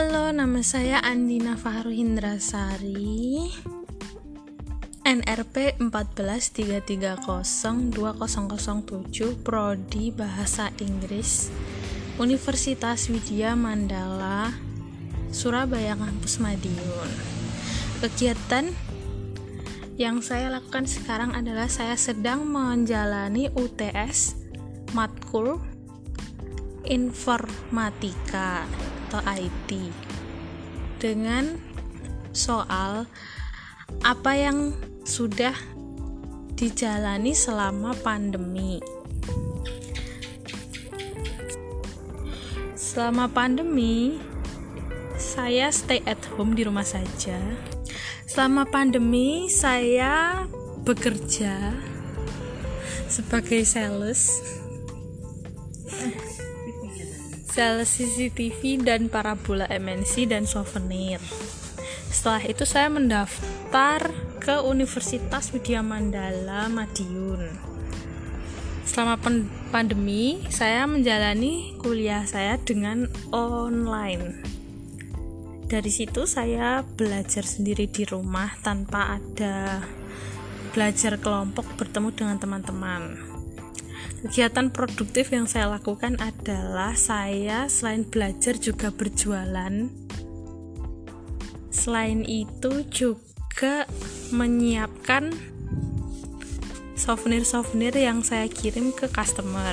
Halo, nama saya Andina Fahru Hindrasari. NRP 143302007 Prodi Bahasa Inggris Universitas Widya Mandala Surabaya Kampus Madiun. Kegiatan yang saya lakukan sekarang adalah saya sedang menjalani UTS matkul informatika atau IT dengan soal apa yang sudah dijalani selama pandemi. Selama pandemi, saya stay at home di rumah saja. Selama pandemi, saya bekerja sebagai sales sales CCTV dan parabola MNC dan souvenir. Setelah itu saya mendaftar ke Universitas Widya Mandala Madiun. Selama pandemi, saya menjalani kuliah saya dengan online. Dari situ saya belajar sendiri di rumah tanpa ada belajar kelompok bertemu dengan teman-teman. Kegiatan produktif yang saya lakukan adalah saya selain belajar juga berjualan. Selain itu juga menyiapkan souvenir-souvenir yang saya kirim ke customer.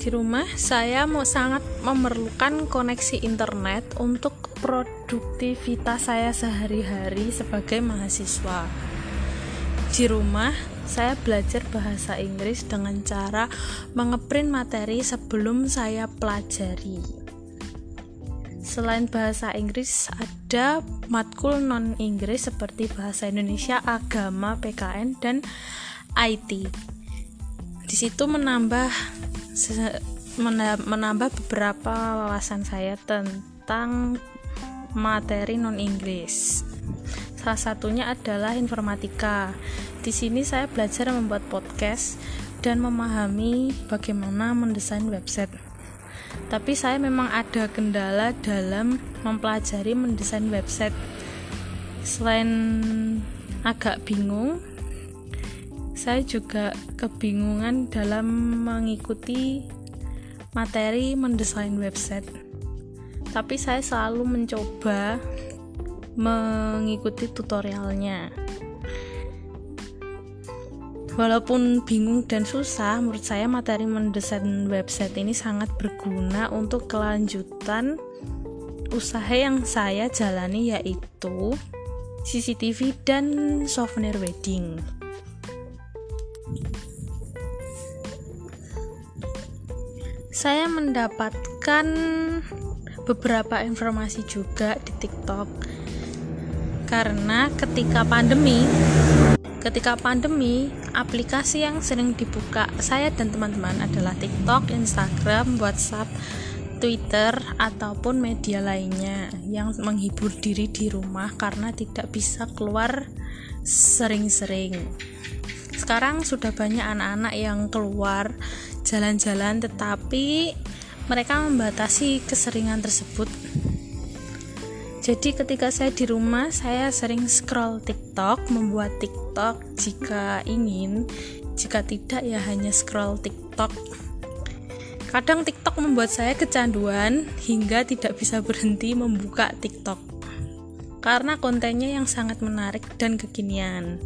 Di rumah saya mau sangat memerlukan koneksi internet untuk produktivitas saya sehari-hari sebagai mahasiswa di rumah saya belajar bahasa Inggris dengan cara mengeprint materi sebelum saya pelajari. Selain bahasa Inggris, ada matkul non-Inggris seperti bahasa Indonesia, agama, PKN, dan IT. Di situ menambah menambah beberapa wawasan saya tentang materi non-Inggris. Salah satunya adalah informatika. Di sini saya belajar membuat podcast dan memahami bagaimana mendesain website. Tapi saya memang ada kendala dalam mempelajari mendesain website. Selain agak bingung, saya juga kebingungan dalam mengikuti materi mendesain website. Tapi saya selalu mencoba mengikuti tutorialnya. Walaupun bingung dan susah, menurut saya materi mendesain website ini sangat berguna untuk kelanjutan usaha yang saya jalani yaitu CCTV dan souvenir wedding. Saya mendapatkan beberapa informasi juga di TikTok karena ketika pandemi ketika pandemi aplikasi yang sering dibuka saya dan teman-teman adalah TikTok, Instagram, WhatsApp, Twitter ataupun media lainnya yang menghibur diri di rumah karena tidak bisa keluar sering-sering. Sekarang sudah banyak anak-anak yang keluar jalan-jalan tetapi mereka membatasi keseringan tersebut jadi ketika saya di rumah saya sering scroll TikTok, membuat TikTok jika ingin, jika tidak ya hanya scroll TikTok. Kadang TikTok membuat saya kecanduan hingga tidak bisa berhenti membuka TikTok. Karena kontennya yang sangat menarik dan kekinian.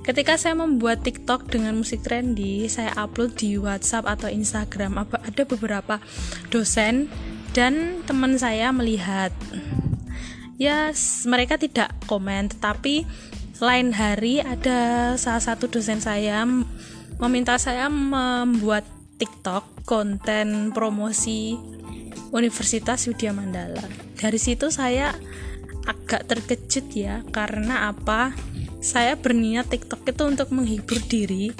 Ketika saya membuat TikTok dengan musik trendy, saya upload di WhatsApp atau Instagram. Ada beberapa dosen dan teman saya melihat ya mereka tidak komen tetapi lain hari ada salah satu dosen saya meminta saya membuat TikTok konten promosi Universitas Widya Mandala. Dari situ saya agak terkejut ya karena apa? Saya berniat TikTok itu untuk menghibur diri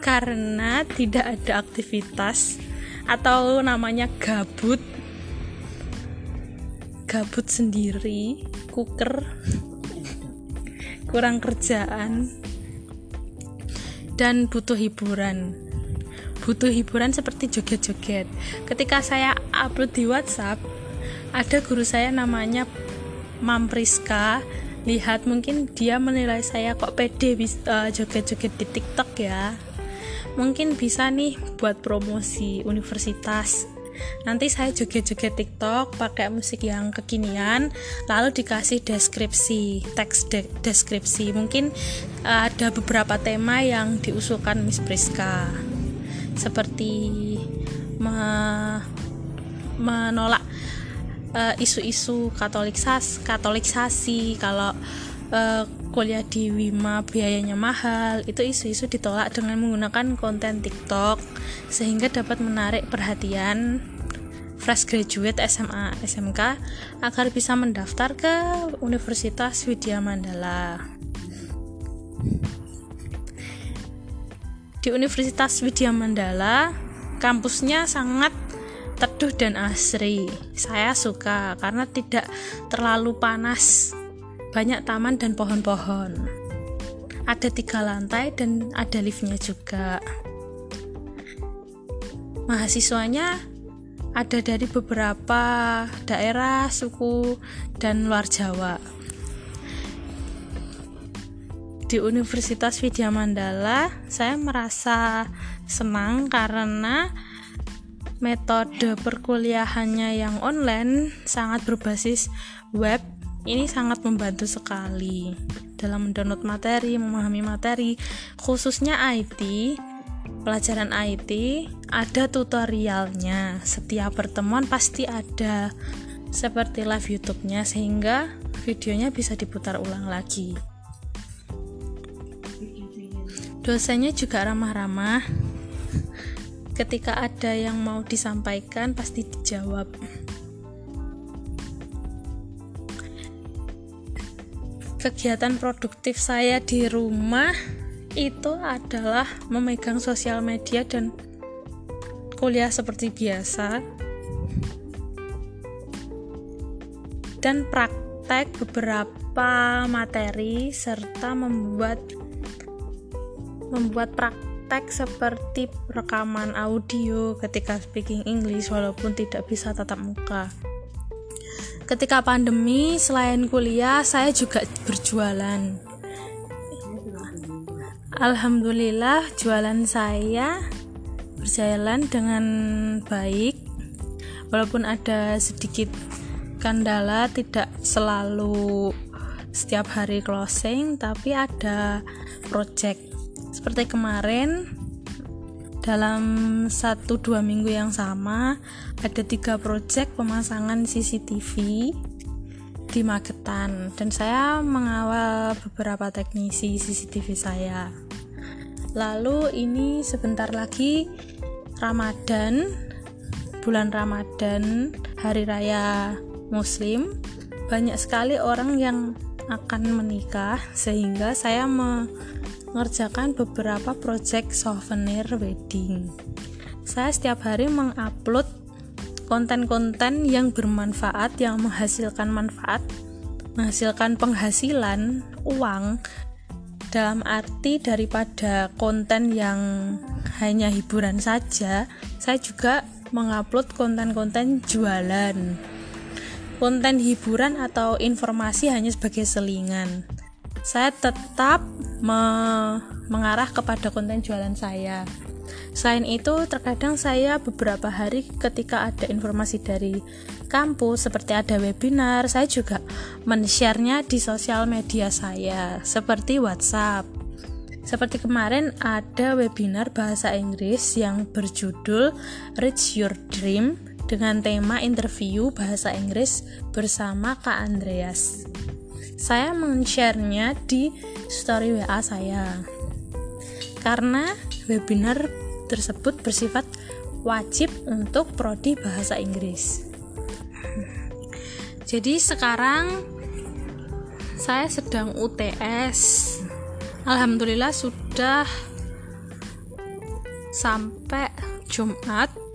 karena tidak ada aktivitas atau namanya gabut gabut sendiri kuker kurang kerjaan dan butuh hiburan. Butuh hiburan seperti joget-joget. Ketika saya upload di WhatsApp ada guru saya namanya Mam Priska lihat mungkin dia menilai saya kok pede uh, joget-joget di TikTok ya. Mungkin bisa nih buat promosi universitas nanti saya joget-joget TikTok pakai musik yang kekinian lalu dikasih deskripsi teks de deskripsi. Mungkin uh, ada beberapa tema yang diusulkan Miss Priska. Seperti me menolak Eh, isu-isu uh, katolikisasi kalau uh, kuliah di Wima biayanya mahal itu isu-isu ditolak dengan menggunakan konten TikTok sehingga dapat menarik perhatian fresh graduate SMA SMK agar bisa mendaftar ke Universitas Widya Mandala di Universitas Widya Mandala kampusnya sangat teduh dan asri. Saya suka karena tidak terlalu panas. Banyak taman dan pohon-pohon. Ada tiga lantai dan ada liftnya juga. Mahasiswanya ada dari beberapa daerah, suku, dan luar Jawa. Di Universitas Widya Mandala, saya merasa senang karena metode perkuliahannya yang online sangat berbasis web ini sangat membantu sekali dalam mendownload materi, memahami materi, khususnya IT, pelajaran IT, ada tutorialnya. Setiap pertemuan pasti ada seperti live YouTube-nya sehingga videonya bisa diputar ulang lagi. Dosennya juga ramah-ramah ketika ada yang mau disampaikan pasti dijawab kegiatan produktif saya di rumah itu adalah memegang sosial media dan kuliah seperti biasa dan praktek beberapa materi serta membuat membuat praktek seperti rekaman audio ketika speaking English walaupun tidak bisa tatap muka. Ketika pandemi, selain kuliah, saya juga berjualan. Alhamdulillah, jualan saya berjalan dengan baik. Walaupun ada sedikit kendala, tidak selalu setiap hari closing, tapi ada project seperti kemarin dalam satu dua minggu yang sama ada tiga proyek pemasangan CCTV di Magetan. Dan saya mengawal beberapa teknisi CCTV saya. Lalu ini sebentar lagi Ramadan bulan Ramadan hari raya muslim. Banyak sekali orang yang akan menikah sehingga saya me mengerjakan beberapa project souvenir wedding. Saya setiap hari mengupload konten-konten yang bermanfaat, yang menghasilkan manfaat, menghasilkan penghasilan uang dalam arti daripada konten yang hanya hiburan saja, saya juga mengupload konten-konten jualan. Konten hiburan atau informasi hanya sebagai selingan saya tetap me mengarah kepada konten jualan saya. Selain itu, terkadang saya beberapa hari ketika ada informasi dari kampus seperti ada webinar, saya juga men-share-nya di sosial media saya seperti WhatsApp. Seperti kemarin ada webinar bahasa Inggris yang berjudul Reach Your Dream dengan tema interview bahasa Inggris bersama Kak Andreas saya men-share-nya di story WA saya. Karena webinar tersebut bersifat wajib untuk prodi bahasa Inggris. Jadi sekarang saya sedang UTS Alhamdulillah sudah sampai Jumat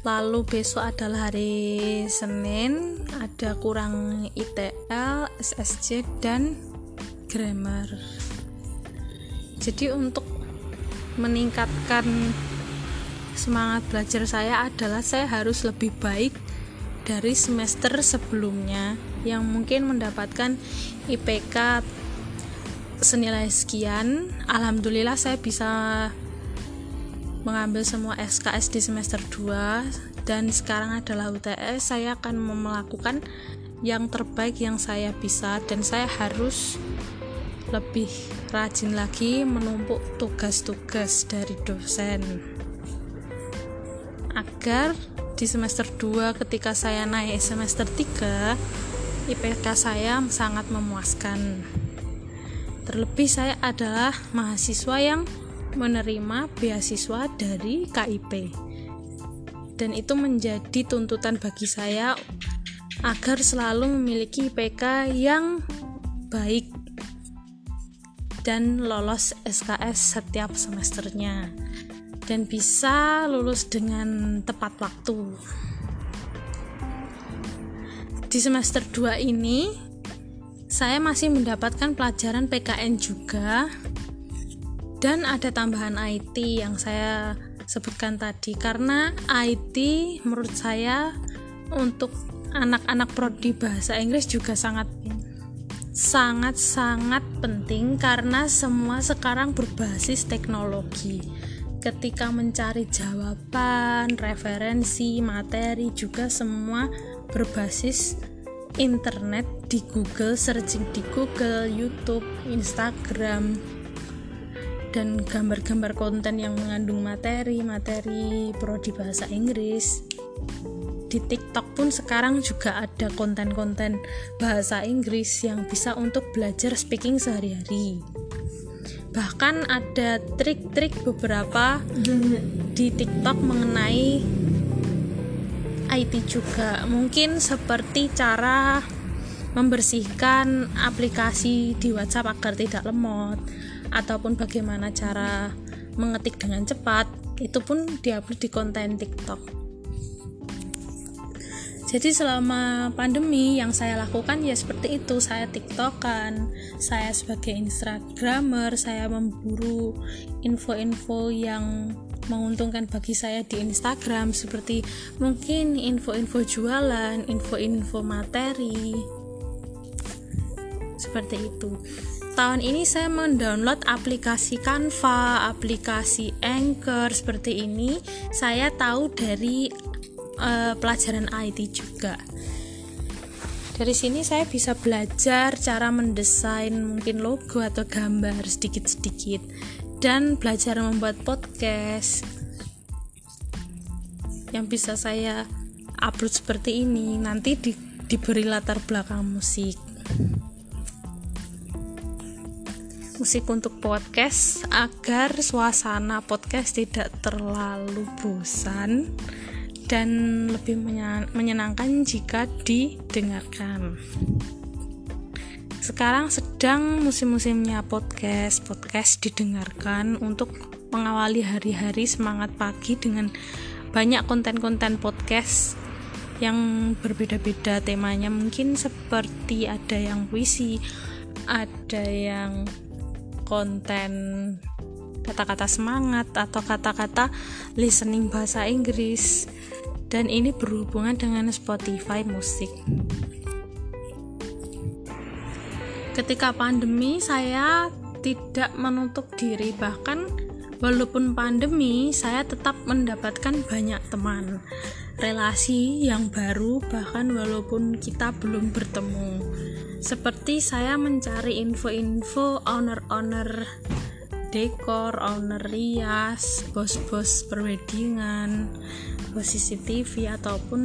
lalu besok adalah hari Senin ada kurang ITL, SSC dan grammar. Jadi untuk meningkatkan semangat belajar saya adalah saya harus lebih baik dari semester sebelumnya yang mungkin mendapatkan IPK senilai sekian. Alhamdulillah saya bisa mengambil semua SKS di semester 2 dan sekarang adalah UTS saya akan melakukan yang terbaik yang saya bisa dan saya harus lebih rajin lagi menumpuk tugas-tugas dari dosen. Agar di semester 2 ketika saya naik semester 3 IPK saya sangat memuaskan. Terlebih saya adalah mahasiswa yang menerima beasiswa dari KIP. Dan itu menjadi tuntutan bagi saya agar selalu memiliki IPK yang baik dan lolos SKS setiap semesternya dan bisa lulus dengan tepat waktu. Di semester 2 ini saya masih mendapatkan pelajaran PKN juga dan ada tambahan IT yang saya sebutkan tadi karena IT menurut saya untuk anak-anak prodi bahasa Inggris juga sangat sangat sangat penting karena semua sekarang berbasis teknologi. Ketika mencari jawaban, referensi, materi juga semua berbasis internet di Google, searching di Google, YouTube, Instagram, dan gambar-gambar konten yang mengandung materi-materi prodi bahasa Inggris. Di TikTok pun sekarang juga ada konten-konten bahasa Inggris yang bisa untuk belajar speaking sehari-hari. Bahkan ada trik-trik beberapa di TikTok mengenai IT juga mungkin seperti cara membersihkan aplikasi di WhatsApp agar tidak lemot ataupun bagaimana cara mengetik dengan cepat itu pun diupload di konten TikTok jadi selama pandemi yang saya lakukan ya seperti itu saya tiktokan saya sebagai instagramer saya memburu info-info yang menguntungkan bagi saya di Instagram seperti mungkin info-info jualan, info-info materi. Seperti itu. Tahun ini saya mendownload aplikasi Canva, aplikasi Anchor seperti ini. Saya tahu dari uh, pelajaran IT juga. Dari sini saya bisa belajar cara mendesain mungkin logo atau gambar sedikit-sedikit dan belajar membuat podcast yang bisa saya upload seperti ini nanti di, diberi latar belakang musik musik untuk podcast agar suasana podcast tidak terlalu bosan dan lebih menyenangkan jika didengarkan. Sekarang sedang musim-musimnya podcast. Podcast didengarkan untuk mengawali hari-hari semangat pagi dengan banyak konten-konten podcast yang berbeda-beda temanya. Mungkin seperti ada yang puisi ada yang konten kata-kata semangat atau kata-kata listening bahasa Inggris. Dan ini berhubungan dengan Spotify musik ketika pandemi saya tidak menutup diri. Bahkan walaupun pandemi saya tetap mendapatkan banyak teman relasi yang baru bahkan walaupun kita belum bertemu. Seperti saya mencari info-info owner-owner dekor, owner rias, bos-bos perwedingan, bos CCTV ataupun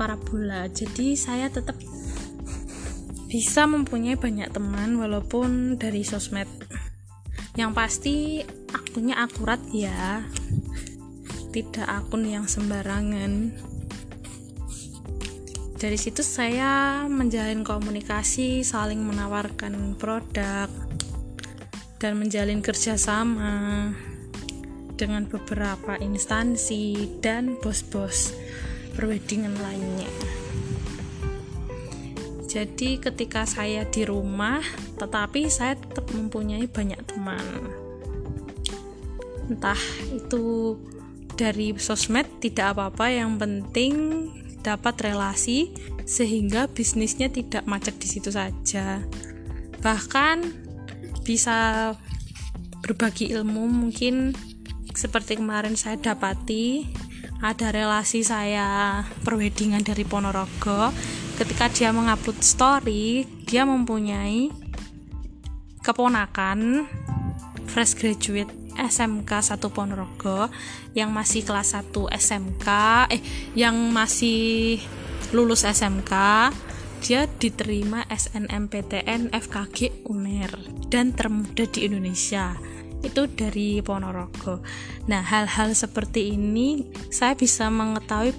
parabola. Jadi saya tetap bisa mempunyai banyak teman walaupun dari sosmed. Yang pasti akunnya akurat ya tidak akun yang sembarangan. Dari situ saya menjalin komunikasi saling menawarkan produk dan menjalin kerjasama dengan beberapa instansi dan bos-bos perwedingan lainnya. Jadi ketika saya di rumah tetapi saya tetap mempunyai banyak teman. Entah itu dari sosmed tidak apa-apa yang penting dapat relasi sehingga bisnisnya tidak macet di situ saja. Bahkan bisa berbagi ilmu mungkin seperti kemarin saya dapati ada relasi saya perwedingan dari Ponorogo. Ketika dia mengupload story dia mempunyai keponakan fresh graduate SMK 1 Ponorogo yang masih kelas 1 SMK eh yang masih lulus SMK dia diterima SNMPTN FKG UNER dan termuda di Indonesia itu dari Ponorogo. Nah, hal-hal seperti ini saya bisa mengetahui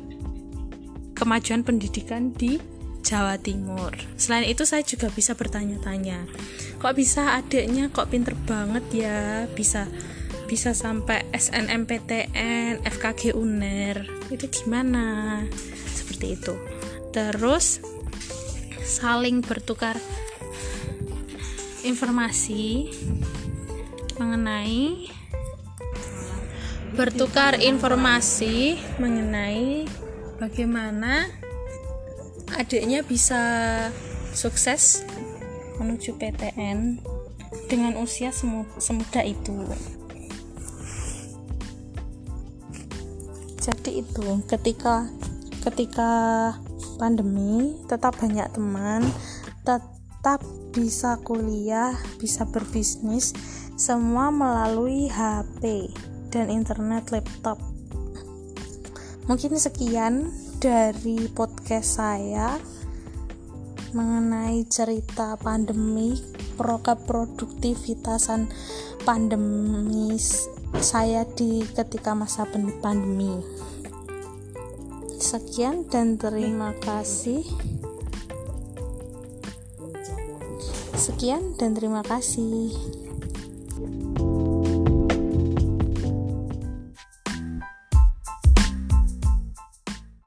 kemajuan pendidikan di Jawa Timur. Selain itu saya juga bisa bertanya-tanya, kok bisa adiknya kok pinter banget ya, bisa bisa sampai SNMPTN, FKG UNER. Itu gimana? Seperti itu. Terus saling bertukar informasi mengenai bertukar informasi mengenai bagaimana adiknya bisa sukses menuju PTN dengan usia semuda itu. Jadi itu ketika ketika pandemi tetap banyak teman, tetap bisa kuliah, bisa berbisnis, semua melalui HP dan internet laptop. Mungkin sekian dari podcast saya mengenai cerita pandemi, program produktivitasan pandemi saya di ketika masa pandemi. Sekian dan terima kasih. Sekian dan terima kasih.